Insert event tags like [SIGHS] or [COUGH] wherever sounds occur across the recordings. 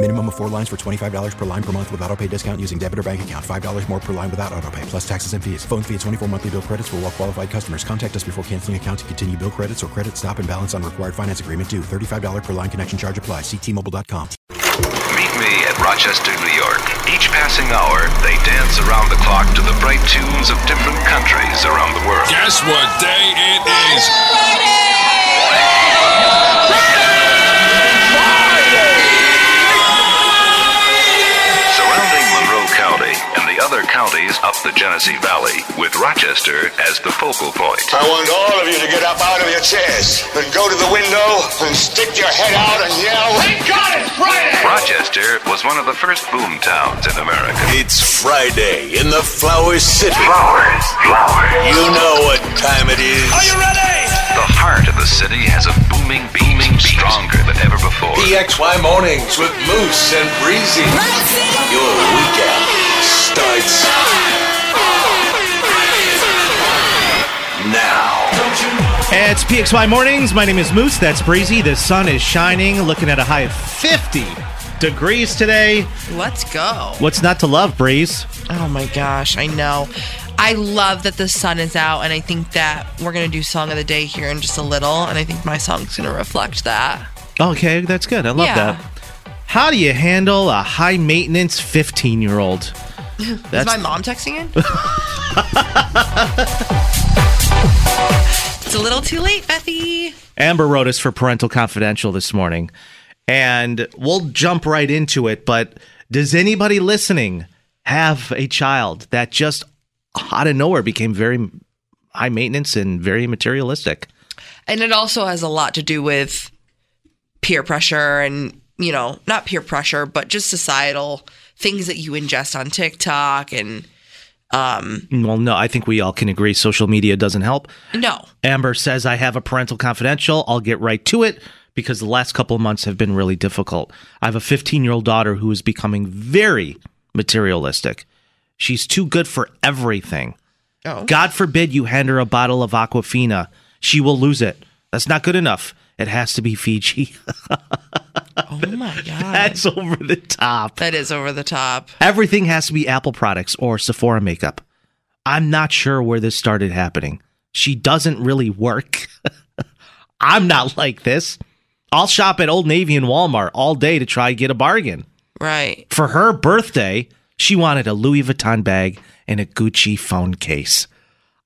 Minimum of four lines for $25 per line per month with auto pay discount using debit or bank account. $5 more per line without auto pay, plus taxes and fees. Phone fee at 24 monthly bill credits for all well qualified customers. Contact us before canceling account to continue bill credits or credit stop and balance on required finance agreement due. $35 per line connection charge apply. Ctmobile.com. Meet me at Rochester, New York. Each passing hour, they dance around the clock to the bright tunes of different countries around the world. Guess what day it is? Surrounding other counties up the Genesee Valley, with Rochester as the focal point. I want all of you to get up out of your chairs and go to the window and stick your head out and yell, Thank God it's Friday! Rochester was one of the first boom towns in America. It's Friday in the Flower City. Flowers, flowers. You know what time it is. Are you ready? The heart of the city has a booming, beaming, stronger than ever before. PXY Mornings with Moose and Breezy. Your weekend starts now. It's PXY Mornings. My name is Moose. That's Breezy. The sun is shining, looking at a high of 50 degrees today. Let's go. What's not to love, Breeze? Oh my gosh, I know. I love that the sun is out, and I think that we're going to do Song of the Day here in just a little, and I think my song's going to reflect that. Okay, that's good. I love Yeah. that. How do you handle a high maintenance 15 year old? Is my mom texting in? [LAUGHS] it's a little too late, Bethy. Amber wrote us for Parental Confidential this morning, and we'll jump right into it. But does anybody listening have a child that just out of nowhere became very high maintenance and very materialistic? And it also has a lot to do with peer pressure and, you know, not peer pressure, but just societal things that you ingest on TikTok and um Well, no, I think we all can agree social media doesn't help. no. Amber says, I have a parental confidential. I'll get right to it because the last couple of months have been really difficult. I have a 15 year old daughter who is becoming very materialistic. She's too good for everything. Oh. God forbid you hand her a bottle of Aquafina. She will lose it. That's not good enough. It has to be Fiji. [LAUGHS] Oh [LAUGHS] my god. That's over the top. that is over the top. Everything has to be Apple products or Sephora makeup. I'm not sure where this started happening. She doesn't really work. [LAUGHS] I'm not like this. I'll shop at Old Navy and Walmart all day to try to get a bargain. Right. For her birthday, she wanted a Louis Vuitton bag and a Gucci phone case.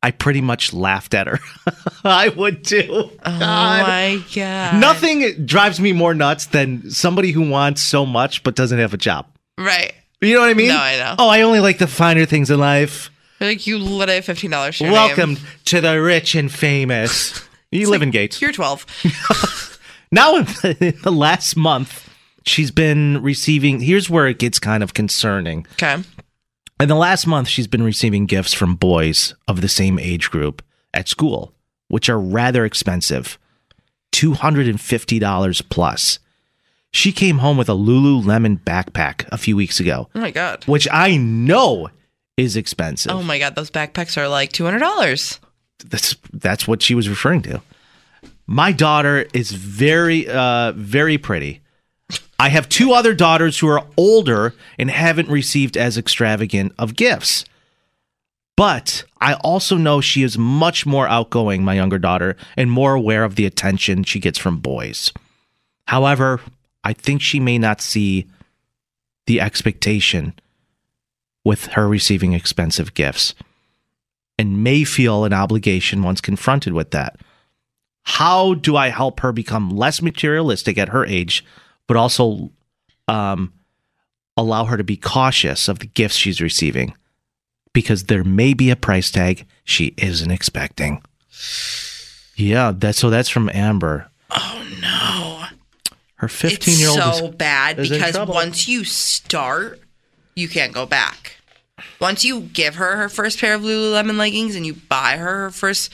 I pretty much laughed at her. [LAUGHS] I would too. Oh my god. Nothing drives me more nuts than somebody who wants so much but doesn't have a job. Right. You know what I mean? No, I know. Oh, I only like the finer things in life. Like you literally have fifteen dollars. Welcome to the rich and famous. [LAUGHS] You live in Gates. You're twelve. [LAUGHS] Now, in the last month, she's been receiving. Here's where it gets kind of concerning. Okay. In the last month, she's been receiving gifts from boys of the same age group at school, which are rather expensive $250 plus. She came home with a Lululemon backpack a few weeks ago, Oh my god. which I know is expensive. Oh my god. Those backpacks are like two hundred dollars. that's that's what she was referring to. My daughter is very uh very pretty. I have two other daughters who are older and haven't received as extravagant of gifts. But I also know she is much more outgoing, my younger daughter, and more aware of the attention she gets from boys. However, I think she may not see the expectation with her receiving expensive gifts. and may feel an obligation once confronted with that. How do I help her become less materialistic at her age, but also um, allow her to be cautious of the gifts she's receiving? Because there may be a price tag she isn't expecting. Yeah, that's so that's from Amber. Oh no. Her 15 year old so bad is because once you start, you can't go back. Once you give her her first pair of Lululemon leggings and you buy her her first,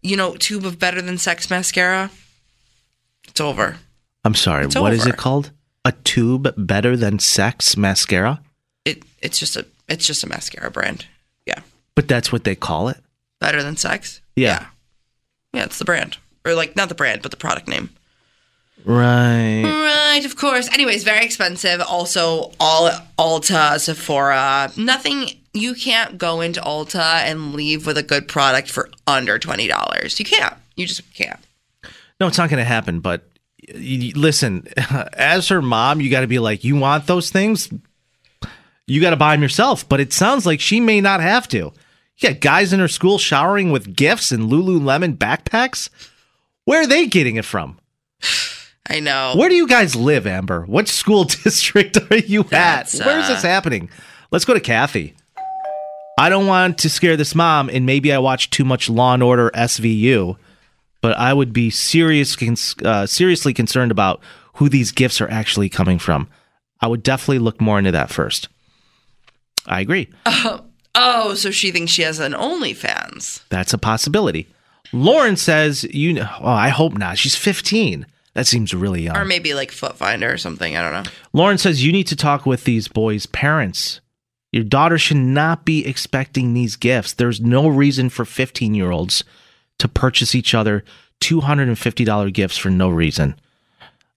you know, tube of Better Than Sex mascara, it's over. I'm sorry, It's what is over. it called? A tube better than sex mascara? It it's just a it's just a mascara brand. Yeah, But that's what they call it? Better Than Sex. Yeah. Yeah, it's the brand, or like not the brand, but the product name. Right. Right, of course. Anyways, very expensive. Also, all Ulta, Sephora, nothing. You can't go into Ulta and leave with a good product for under twenty dollars. You can't. You just can't. No, it's not going to happen. But listen, [LAUGHS] as her mom, you got to be like, you want those things? You got to buy them yourself. But it sounds like she may not have to. You got guys in her school showering with gifts and Lululemon backpacks. Where are they getting it from? [SIGHS] I know. Where do you guys live, Amber? What school [LAUGHS] district are you That's, at? Where is uh, this happening? Let's go to Kathy. I don't want to scare this mom, and maybe I watch too much Law and Order SVU, but I would be serious, cons- uh, seriously concerned about who these gifts are actually coming from. I would definitely look more into that first. I agree. [LAUGHS] Oh, so she thinks she has an OnlyFans. That's a possibility. Lauren says, "You know, oh, I hope not. She's 15. That seems really young." Or maybe like Foot Finder or something. I don't know. Lauren says you need to talk with these boys' parents. Your daughter should not be expecting these gifts. There's no reason for 15 year olds to purchase each other $250 gifts for no reason.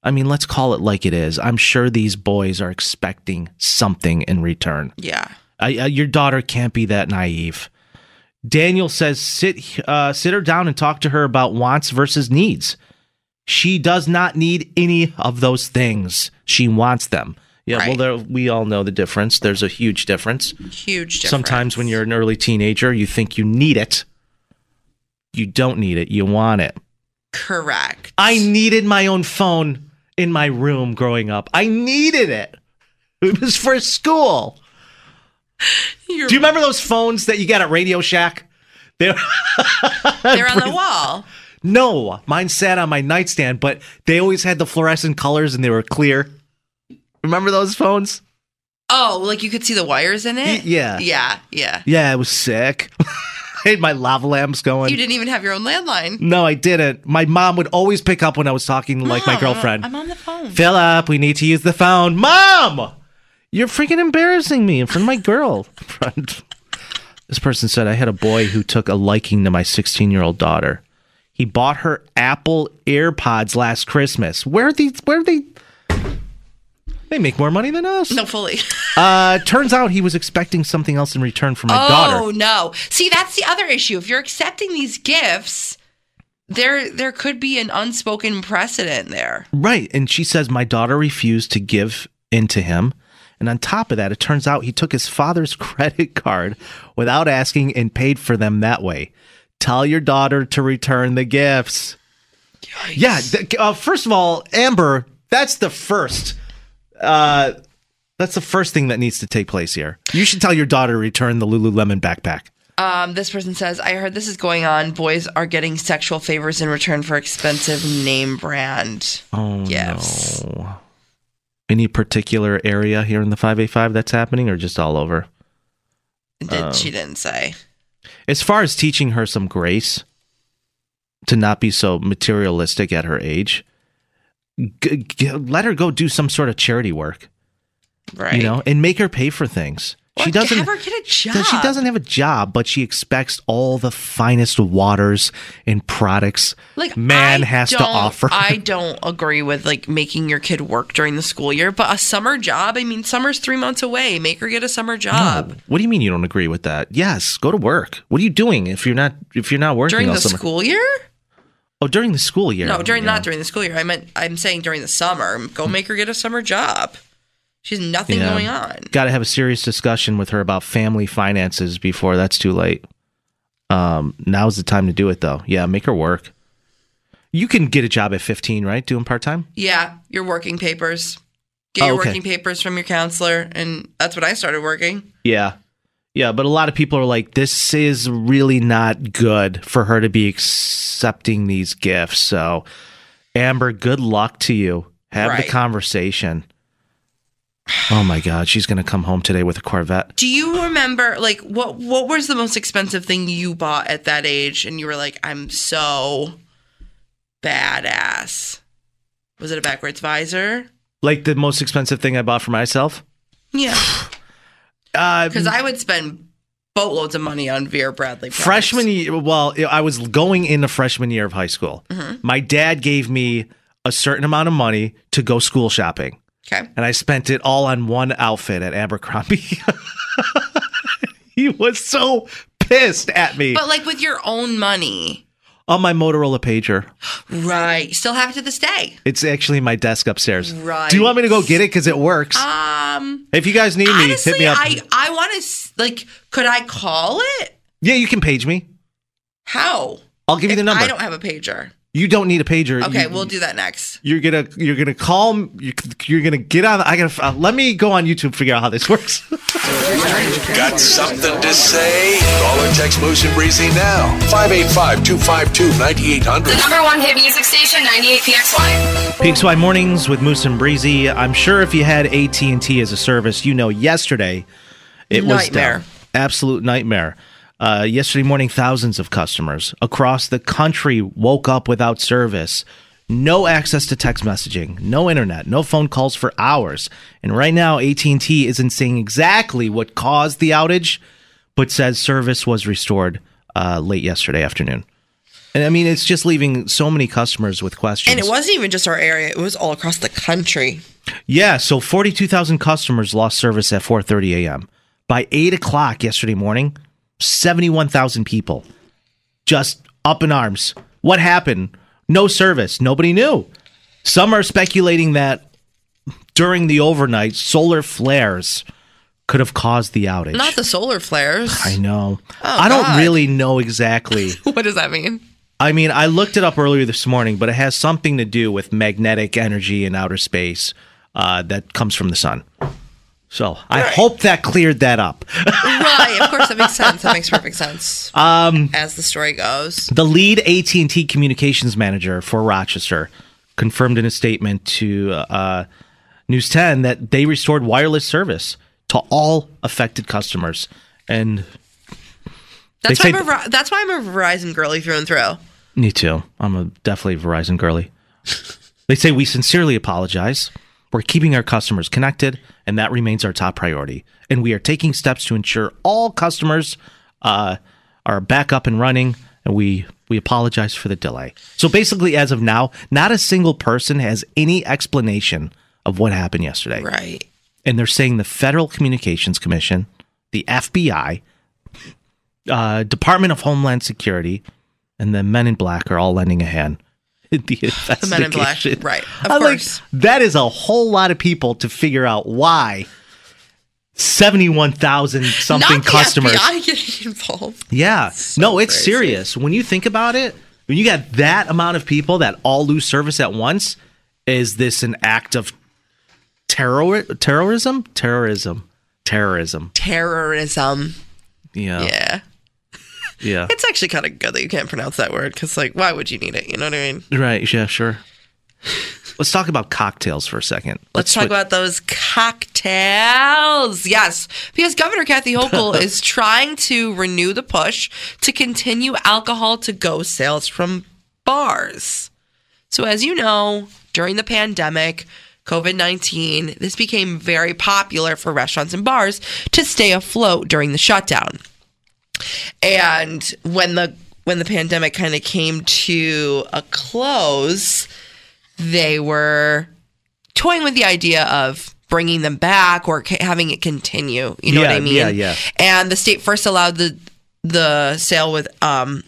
I mean, let's call it like it is. I'm sure these boys are expecting something in return. Yeah. I, uh, your daughter can't be that naive. Daniel says sit uh, sit her down and talk to her about wants versus needs. She does not need any of those things. She wants them. Yeah, well, there, we all know the difference. There's a huge difference. Huge difference. Sometimes when you're an early teenager, you think you need it. You don't need it. You want it. Correct. I needed my own phone in my room growing up. I needed it. It was for school. Do you remember those phones that you got at Radio Shack? [LAUGHS] They're, They're on the [LAUGHS] wall. no, mine sat on my nightstand, but they always had the fluorescent colors and they were clear. Remember those phones? Oh, like you could see the wires in it? Y- yeah. Yeah, yeah. Yeah, it was sick. [LAUGHS] Had [LAUGHS] my lava lamps going. You didn't even have your own landline. No, I didn't. My mom would always pick up when I was talking to like my Mom, girlfriend. I'm on the phone. Philip, we need to use the phone. Mom! You're freaking embarrassing me in front of my girlfriend. [LAUGHS] this person said I had a boy who took a liking to my 16 year old daughter. He bought her Apple AirPods last Christmas. Where are these? Where are they? They make more money than us. No, fully. [LAUGHS] Uh, turns out he was expecting something else in return for my oh daughter. Oh no! See, that's the other issue. If you're accepting these gifts, there there could be an unspoken precedent there. Right. And she says, My daughter refused to give in to him. And on top of that, it turns out he took his father's [LAUGHS] credit card without asking and paid for them that way. Tell your daughter to return the gifts. Yeah. th- uh, first of all, Amber, that's the first. Uh, that's the first thing that needs to take place here. You should tell your daughter to return the Lululemon backpack. Um, this person says, I heard this is going on. Boys are getting sexual favors in return for expensive name brand Oh, gifts. no. Any particular area here in the 585 that's happening or just all over? Did, Um, she didn't say. as far as teaching her some grace to not be so materialistic at her age g- g- let her go do some sort of charity work Right. you know and make her pay for things Or she doesn't have her get a job. she doesn't have a job but she expects all the finest waters and products Like man I has to offer I [LAUGHS] don't agree with like making your kid work during the school year, but a summer job. I mean, summer's three months away. Make her get a summer job No. what do you mean you don't agree with that yes go to work what are you doing if you're not if you're not working during the summer? school year. Oh during the school year No, during yeah. not during the school year. I meant I'm saying during the summer. Go make her get a summer job. She's nothing Yeah. going on. Got to have a serious discussion with her about family finances before that's too late. Um, now's the time to do it, though. Yeah, make her work. You can get a job at 15, right? Doing part time. Yeah, your working papers. Get Oh, your okay. working papers from your counselor, and that's what I started working. Yeah. Yeah, but a lot of people are like, this is really not good for her to be accepting these gifts. So, Amber, good luck to you. Have the conversation. Oh my God, she's going to come home today with a Corvette. Do you remember like what what was the most expensive thing you bought at that age and you were like I'm so badass? Was it a backwards visor? Like the most expensive thing I bought for myself? Yeah. [SIGHS] [LAUGHS] Uh, Cuz I would spend boatloads of money on Vera Bradley products. freshman year, well, I was going into freshman year of high school. Mhm. My dad gave me a certain amount of money to go school shopping. Okay. and I spent it all on one outfit at Abercrombie. [LAUGHS] he was so pissed at me But like with your own money. On my Motorola pager. Right. Still have it to this day. It's actually in my desk upstairs. Right. Do you want me to go get it because it works? Um if you guys need me, hit me up. I I want to like could I call it? yeah, you can page me. How? I'll give you the number. I don't have a pager. You don't need a pager. Okay, You- we'll do that next. You're gonna you're gonna call you're, you're gonna get on. I gotta uh, let me go on YouTube figure out how this [LAUGHS] works. Got something to say? Call or text Moose and Breezy now. 585-252-9800. The number one hit music station, 98PXY. PXY mornings with Moose and Breezy. I'm sure if you had AT and T as a service, you know yesterday it was Nightmare. absolute nightmare. Uh, yesterday morning, thousands of customers across the country woke up without service, no access to text messaging, no internet, no phone calls for hours. And right now, AT and T isn't saying exactly what caused the outage, but says service was restored uh, late yesterday afternoon. And I mean, it's just leaving so many customers with questions. And it wasn't even just our area; it was all across the country. Yeah, so 42,000 customers lost service at 4:30 a.m. By 8 o'clock yesterday morning, 71,000 people just up in arms. What happened? No service. Nobody knew. Some are speculating that during the overnight, solar flares could have caused the outage. Not the solar flares. I know. Oh, I don't God. really know exactly. [LAUGHS] what does that mean? I mean, I looked it up earlier this morning, but it has something to do with magnetic energy in outer space uh, that comes from the sun. So I hope that cleared that up. right, of course that makes sense. That makes perfect sense. Um, As the story goes. the lead AT and T communications manager for Rochester confirmed in a statement to uh, News 10 that they restored wireless service to all affected customers, and That's why, say- I'm a, that's why I'm a Verizon girly through and through. Me too. I'm a definitely Verizon girly. they say we sincerely apologize. We're keeping our customers connected, and that remains our top priority. And we are taking steps to ensure all customers uh, are back up and running. And we we apologize for the delay. So basically, as of now, not a single person has any explanation of what happened yesterday. Right. And they're saying the Federal Communications Commission, the FBI, uh, Department of Homeland Security, and the Men in Black are all lending a hand. [LAUGHS] The, The Men in Black. investigation. Right. Of I'm like, course. that is a whole lot of people to figure out why 71,000 something Not the customers. FBI [LAUGHS] getting involved. Yeah. no, it's crazy. serious. When you think about it, when you got that amount of people that all lose service at once, is this an act of terror terrorism? Terrorism. Terrorism. Terrorism. Yeah. Yeah. Yeah. It's actually kind of good that you can't pronounce that word because, like, why would you need it? You know what I mean? Right. Yeah, sure. Let's talk about cocktails for a second. Let's talk switch- about those cocktails. Yes, because Governor Kathy Hochul [LAUGHS] is trying to renew the push to continue alcohol to go sales from bars. So, as you know, during the pandemic, COVID 19, this became very popular for restaurants and bars to stay afloat during the shutdown. And when the when the pandemic kind of came to a close, they were toying with the idea of bringing them back or ca- having it continue. You know what I mean? yeah, yeah. And the state first allowed the the sale with um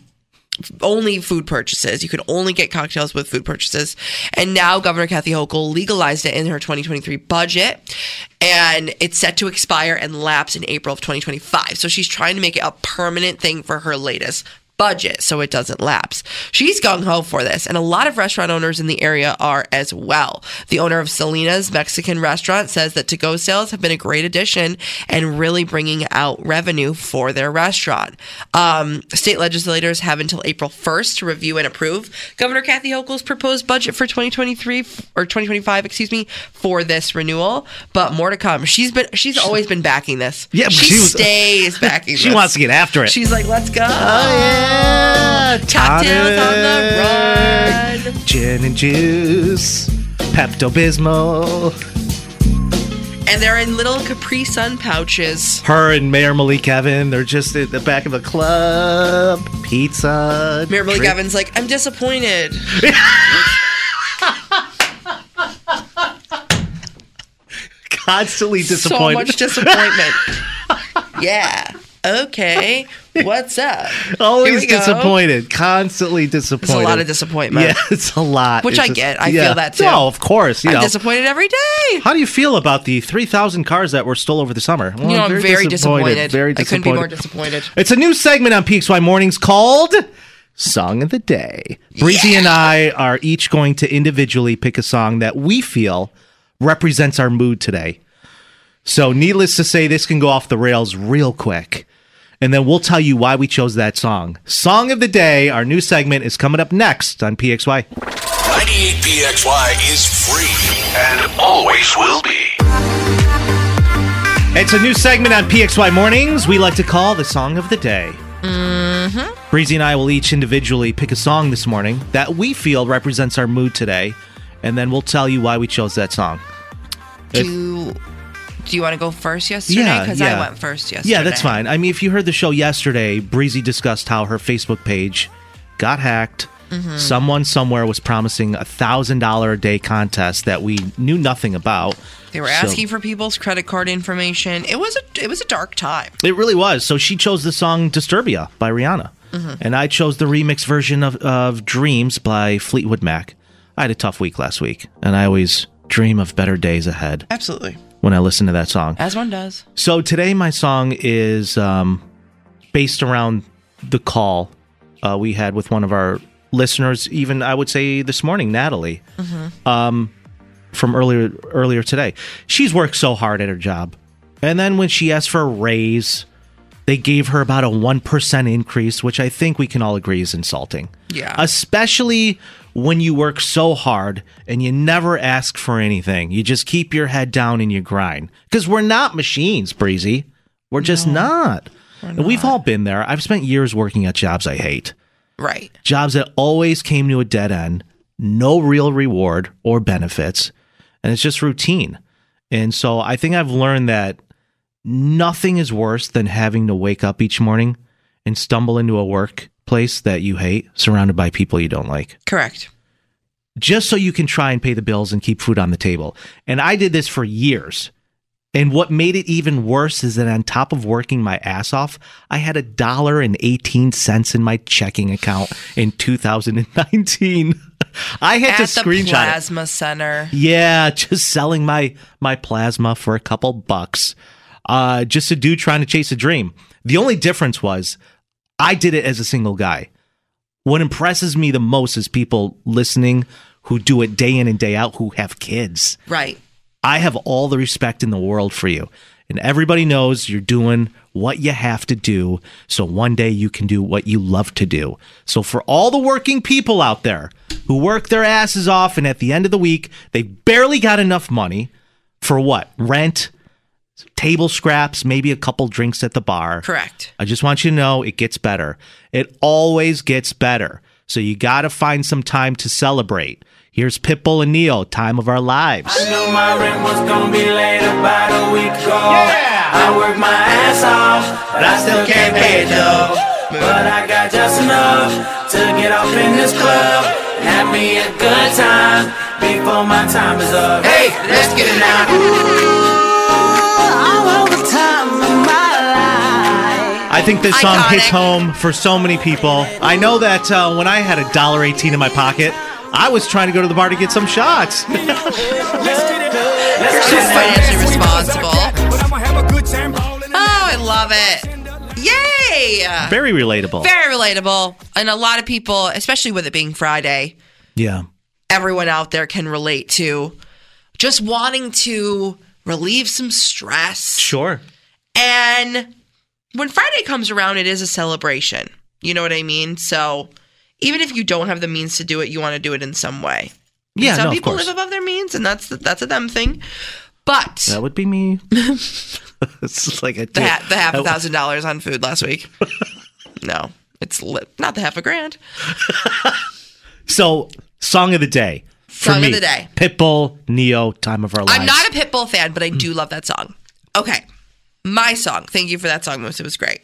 only food purchases. You could only get cocktails with food purchases. And now Governor Kathy Hochul legalized it in her 2023 budget. And it's set to expire and lapse in April of 2025. So she's trying to make it a permanent thing for her latest budget so it doesn't lapse. She's gung ho for this, and a lot of restaurant owners in the area are as well. The owner of Selena's Mexican restaurant says that to go sales have been a great addition and really bringing out revenue for their restaurant. Um, state legislators have until April 1st to review and approve Governor Kathy Hochul's proposed budget for 2023 or 2025, excuse me, for this renewal. But more to come. She's been she's always been backing this. Yeah, she, she was- stays [LAUGHS] backing. She this. wants to get after it. She's like, let's go. Oh, yeah. Cocktails on the run. Gin and juice. Pepto Bismol. And they're in little Capri Sun pouches. Her and Mayor Malik Evan, they're just at the back of the club. Pizza. Mayor Malik drink- Evans like, I'm disappointed. [LAUGHS] Constantly disappointed. so much disappointment. [LAUGHS] yeah. Okay. What's up? [LAUGHS] Always disappointed. Constantly disappointed. A lot of disappointment. [LAUGHS] Yeah, it's a lot. Which It's I just- get. I yeah. feel that too. No, of course. You I'm know. disappointed every day. How do you feel about the 3,000 cars that were stole over the summer? Well, you know, I'm very disappointed. Very disappointed. I couldn't be more disappointed. It's a new segment on PXY Mornings called Song of the Day. Breezy and I are each going to individually pick a song that we feel represents our mood today. So, needless to say, this can go off the rails real quick. And then we'll tell you why we chose that song. Song of the Day, our new segment, is coming up next on PXY. 98PXY is free. And always will be. It's a new segment on PXY Mornings we like to call the Song of the Day. Mm-hmm. Breezy and I will each individually pick a song this morning that we feel represents our mood today, and then we'll tell you why we chose that song. Do If- you, do you want to go first yesterday? Yeah, Because yeah. I went first yesterday. Yeah, that's fine. I mean, if you heard the show yesterday, Breezy discussed how her Facebook page got hacked. Mhm. Someone somewhere was promising a thousand dollar a day contest that we knew nothing about. They were So- asking for people's credit card information. It was a it was a dark time. It really was. So she chose the song Disturbia by Rihanna. Mhm. And I chose the remix version of, of Dreams by Fleetwood Mac. I had a tough week last week, and I always dream of better days ahead Absolutely, when I listen to that song. as one does. So today, my song is um, based around the call uh, we had with one of our listeners, even I would say this morning, Natalie, Mm-hmm. um, from earlier earlier today. She's worked so hard at her job, and then when she asked for a raise, they gave her about a one percent increase, which I think we can all agree is insulting. Yeah. Especially when you work so hard and you never ask for anything. You just keep your head down and you grind. Because we're not machines, Breezy. We're just not. And we've all been there. I've spent years working at jobs I hate. Right. Jobs that always came to a dead end, no real reward or benefits, and it's just routine. And so I think I've learned that nothing is worse than having to wake up each morning and stumble into a workplace that you hate, surrounded by people you don't like, Correct. just so you can try and pay the bills and keep food on the table. And I did this for years. And what made it even worse is that on top of working my ass off, I had a dollar and 18 cents in my checking account in 2019. [LAUGHS] I had At to the screenshot it. plasma center. Yeah, just selling my my plasma for a couple bucks. Uh just a dude trying to chase a dream. The only difference was I did it as a single guy. What impresses me the most is people listening who do it day in and day out who have kids. Right. I have all the respect in the world for you. And everybody knows you're doing what you have to do so one day you can do what you love to do. So, for all the working people out there who work their asses off and at the end of the week, they barely got enough money for what? Rent, table scraps, maybe a couple drinks at the bar. Correct. I just want you to know it gets better. It always gets better. So, you got to find some time to celebrate. Here's Pitbull and Ne-Yo, Time of Our Lives. I knew my rent was gonna be late about a week ago. I worked my ass off, but I still can't pay it though. But I got just enough to get off in this club. Have me a good time before my time is up. Hey, let's get it now. I think this song Iconic. hits home for so many people. I know that uh, when I had a dollar eighteen in my pocket, I was trying to go to the bar to get some shots. [LAUGHS] You're so financially responsible. Oh, I love it. Yay! Very relatable. Very relatable. And a lot of people, especially with it being Friday, yeah. everyone out there can relate to just wanting to relieve some stress. Sure. And when Friday comes around, it is a celebration. You know what I mean? So even if you don't have the means to do it, you want to do it in some way. And Yeah, some no, people live above their means, and that's that's a them thing. But That would be me. [LAUGHS] it's like a the, ha- the half a thousand dollars on food last week. [LAUGHS] no, it's li- not the half a grand. So, song of the day. For Song of the day. Pitbull, Ne-Yo, Time of Our Lives. I'm not a Pitbull fan, but I do love that song. Okay, my song. Thank you for that song, Moose. It was great.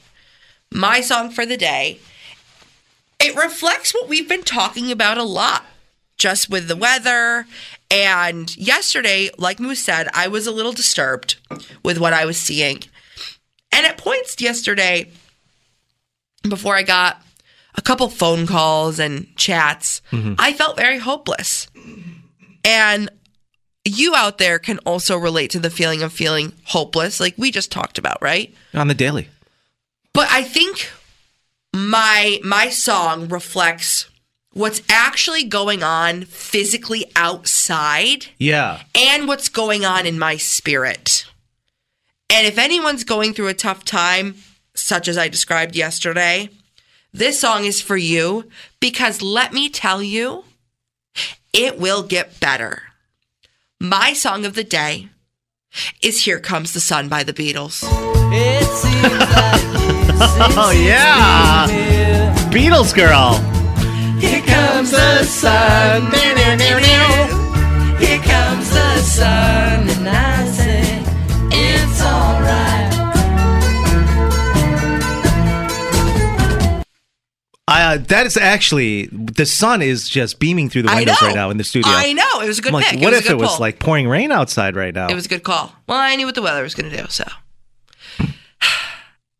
My song for the day. It reflects what we've been talking about a lot, just with the weather. And yesterday, like Moose said, I was a little disturbed with what I was seeing. And at points yesterday, before I got a couple phone calls and chats, mm-hmm. I felt very hopeless. And you out there can also relate to the feeling of feeling hopeless, like we just talked about, right? on the daily. But I think my my song reflects what's actually going on physically outside Yeah. and what's going on in my spirit. And if anyone's going through a tough time, such as I described yesterday, this song is for you because let me tell you, it will get better. My song of the day is Here Comes the Sun by the Beatles. [LAUGHS] Oh yeah, Beatles girl. Here comes the sun. Here comes the sun. Uh, that is actually the sun is just beaming through the windows right now in the studio. I know. It was a good I'm like, pick. what it if it was pull. like pouring rain outside right now? It was a good call. Well, I knew what the weather was going to do, so. [SIGHS]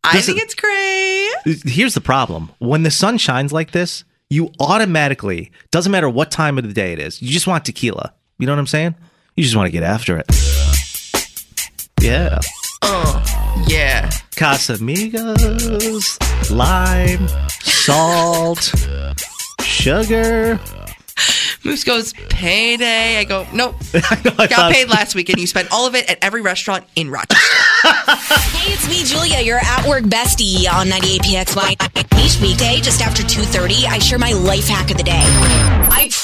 I This think is- it's great. Here's the problem: when the sun shines like this, you automatically doesn't matter what time of the day it is. You just want tequila. You know what I'm saying? You just want to get after it. Yeah. Oh, yeah. Casamigos, lime, salt, sugar. Moose goes, payday. I go, nope. [LAUGHS] I Got thought- paid last week, and you spent all of it at every restaurant in Rochester. [LAUGHS] Hey, it's me, Julia, your at-work bestie on 98PXY. Each weekday, just after 2.30, I share my life hack of the day.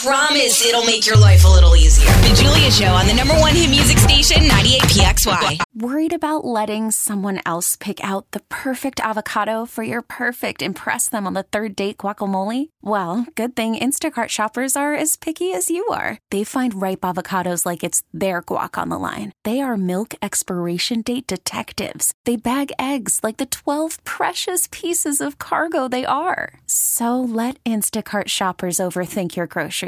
Promise it'll make your life a little easier. The Julia Show on the number one hit music station, 98PXY. Worried about letting someone else pick out the perfect avocado for your perfect impress them on the third date guacamole? Well, good thing Instacart shoppers are as picky as you are. They find ripe avocados like it's their guac on the line. They are milk expiration date detectives. They bag eggs like the 12 precious pieces of cargo they are. So let Instacart shoppers overthink your groceries